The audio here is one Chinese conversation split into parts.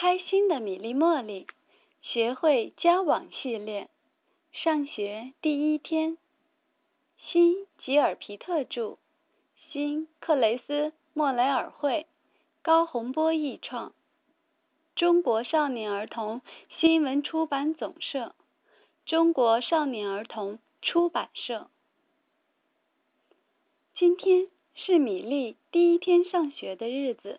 开心的米粒茉莉，学会交往系列，上学第一天。新吉尔皮特著，新克雷斯莫雷尔绘，高洪波译创，中国少年儿童新闻出版总社，中国少年儿童出版社。今天是米粒第一天上学的日子。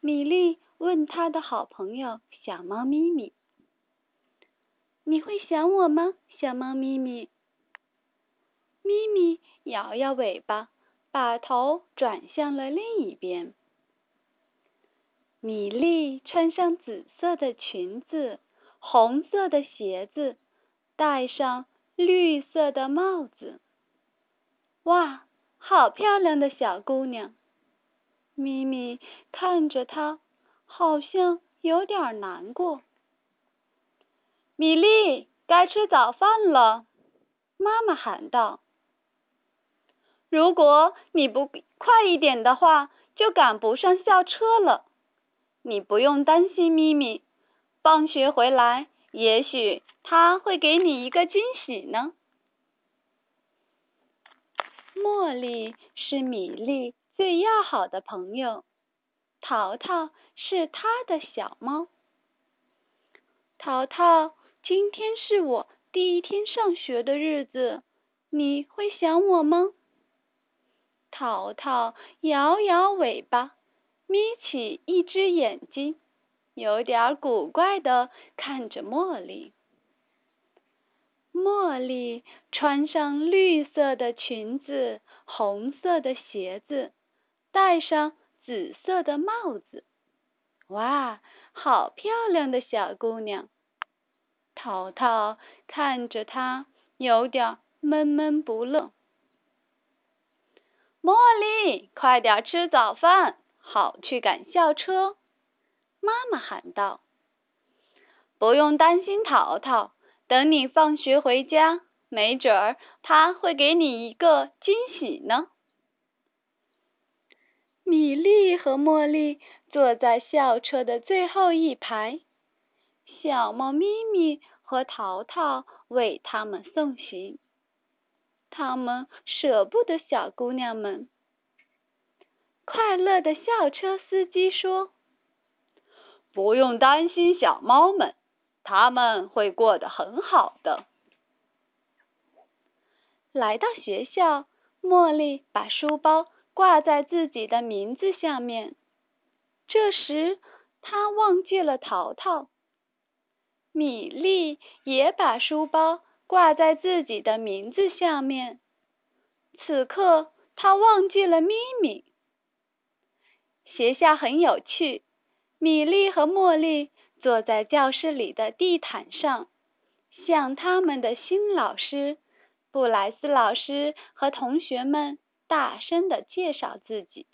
米粒问他的好朋友小猫咪咪：“你会想我吗，小猫咪咪？”咪咪摇摇尾巴，把头转向了另一边。米粒穿上紫色的裙子，红色的鞋子，戴上绿色的帽子。哇，好漂亮的小姑娘！咪咪看着她，好像有点难过。米粒，该吃早饭了，妈妈喊道。如果你不快一点的话，就赶不上校车了。你不用担心，咪咪，放学回来，也许他会给你一个惊喜呢。茉莉是米粒。最要好的朋友，淘淘是他的小猫。淘淘，今天是我第一天上学的日子，你会想我吗？淘淘摇摇尾巴，眯起一只眼睛，有点古怪的看着茉莉。茉莉穿上绿色的裙子，红色的鞋子。戴上紫色的帽子，哇，好漂亮的小姑娘！淘淘看着她，有点闷闷不乐。茉莉，快点吃早饭，好去赶校车！妈妈喊道。不用担心，淘淘，等你放学回家，没准儿他会给你一个惊喜呢。米莉和茉莉坐在校车的最后一排，小猫咪咪和淘淘为他们送行。他们舍不得小姑娘们。快乐的校车司机说：“不用担心，小猫们，他们会过得很好的。”来到学校，茉莉把书包。挂在自己的名字下面。这时，他忘记了淘淘。米粒也把书包挂在自己的名字下面。此刻，他忘记了咪咪。学校很有趣。米粒和茉莉坐在教室里的地毯上，向他们的新老师布莱斯老师和同学们。大声的介绍自己。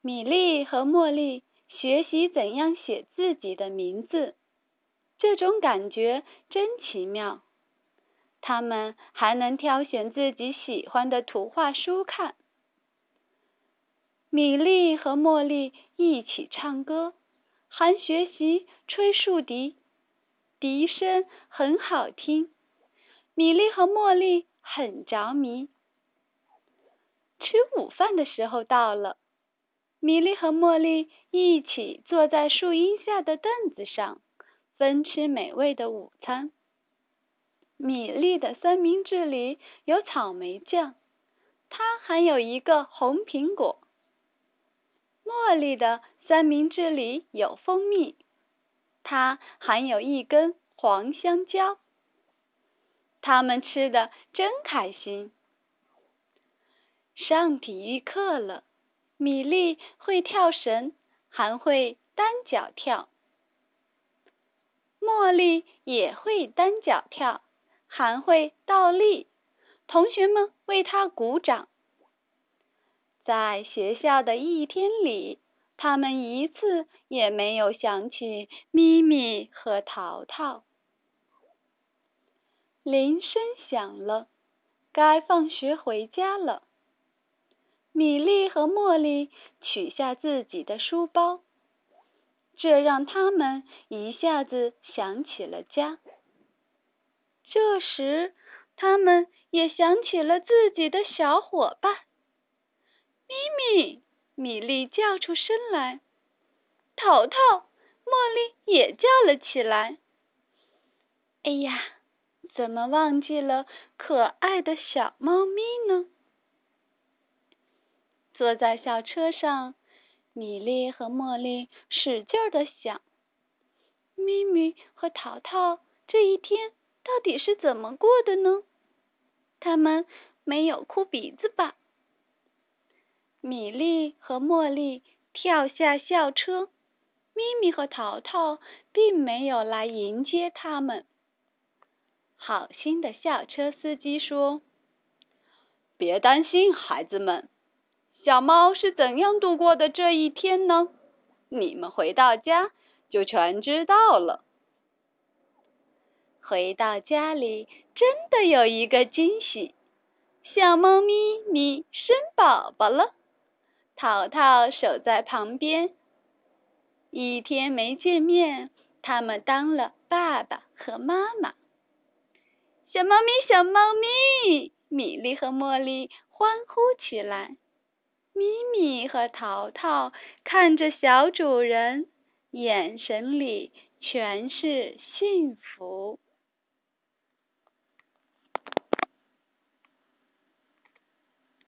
米莉和茉莉学习怎样写自己的名字，这种感觉真奇妙。他们还能挑选自己喜欢的图画书看。米莉和茉莉一起唱歌，还学习吹竖笛，笛声很好听。米莉和茉莉很着迷。吃午饭的时候到了，米莉和茉莉一起坐在树荫下的凳子上，分吃美味的午餐。米莉的三明治里有草莓酱，它还有一个红苹果。茉莉的三明治里有蜂蜜，它含有一根黄香蕉。他们吃的真开心。上体育课了，米莉会跳绳，还会单脚跳。茉莉也会单脚跳，还会倒立。同学们为她鼓掌。在学校的一天里，他们一次也没有想起咪咪和淘淘。铃声响了，该放学回家了。米莉和茉莉取下自己的书包，这让他们一下子想起了家。这时，他们也想起了自己的小伙伴。咪咪，米莉叫出声来。淘淘、茉莉也叫了起来。哎呀，怎么忘记了可爱的小猫咪呢？坐在校车上，米莉和茉莉使劲的想：咪咪和淘淘这一天到底是怎么过的呢？他们没有哭鼻子吧？米莉和茉莉跳下校车。咪咪和淘淘并没有来迎接他们。好心的校车司机说：“别担心，孩子们，小猫是怎样度过的这一天呢？你们回到家就全知道了。”回到家里，真的有一个惊喜，小猫咪咪生宝宝了。淘淘守在旁边。一天没见面，他们当了爸爸和妈妈。小猫咪，小猫咪，米莉和茉莉欢呼起来。咪咪和淘淘看着小主人，眼神里全是幸福。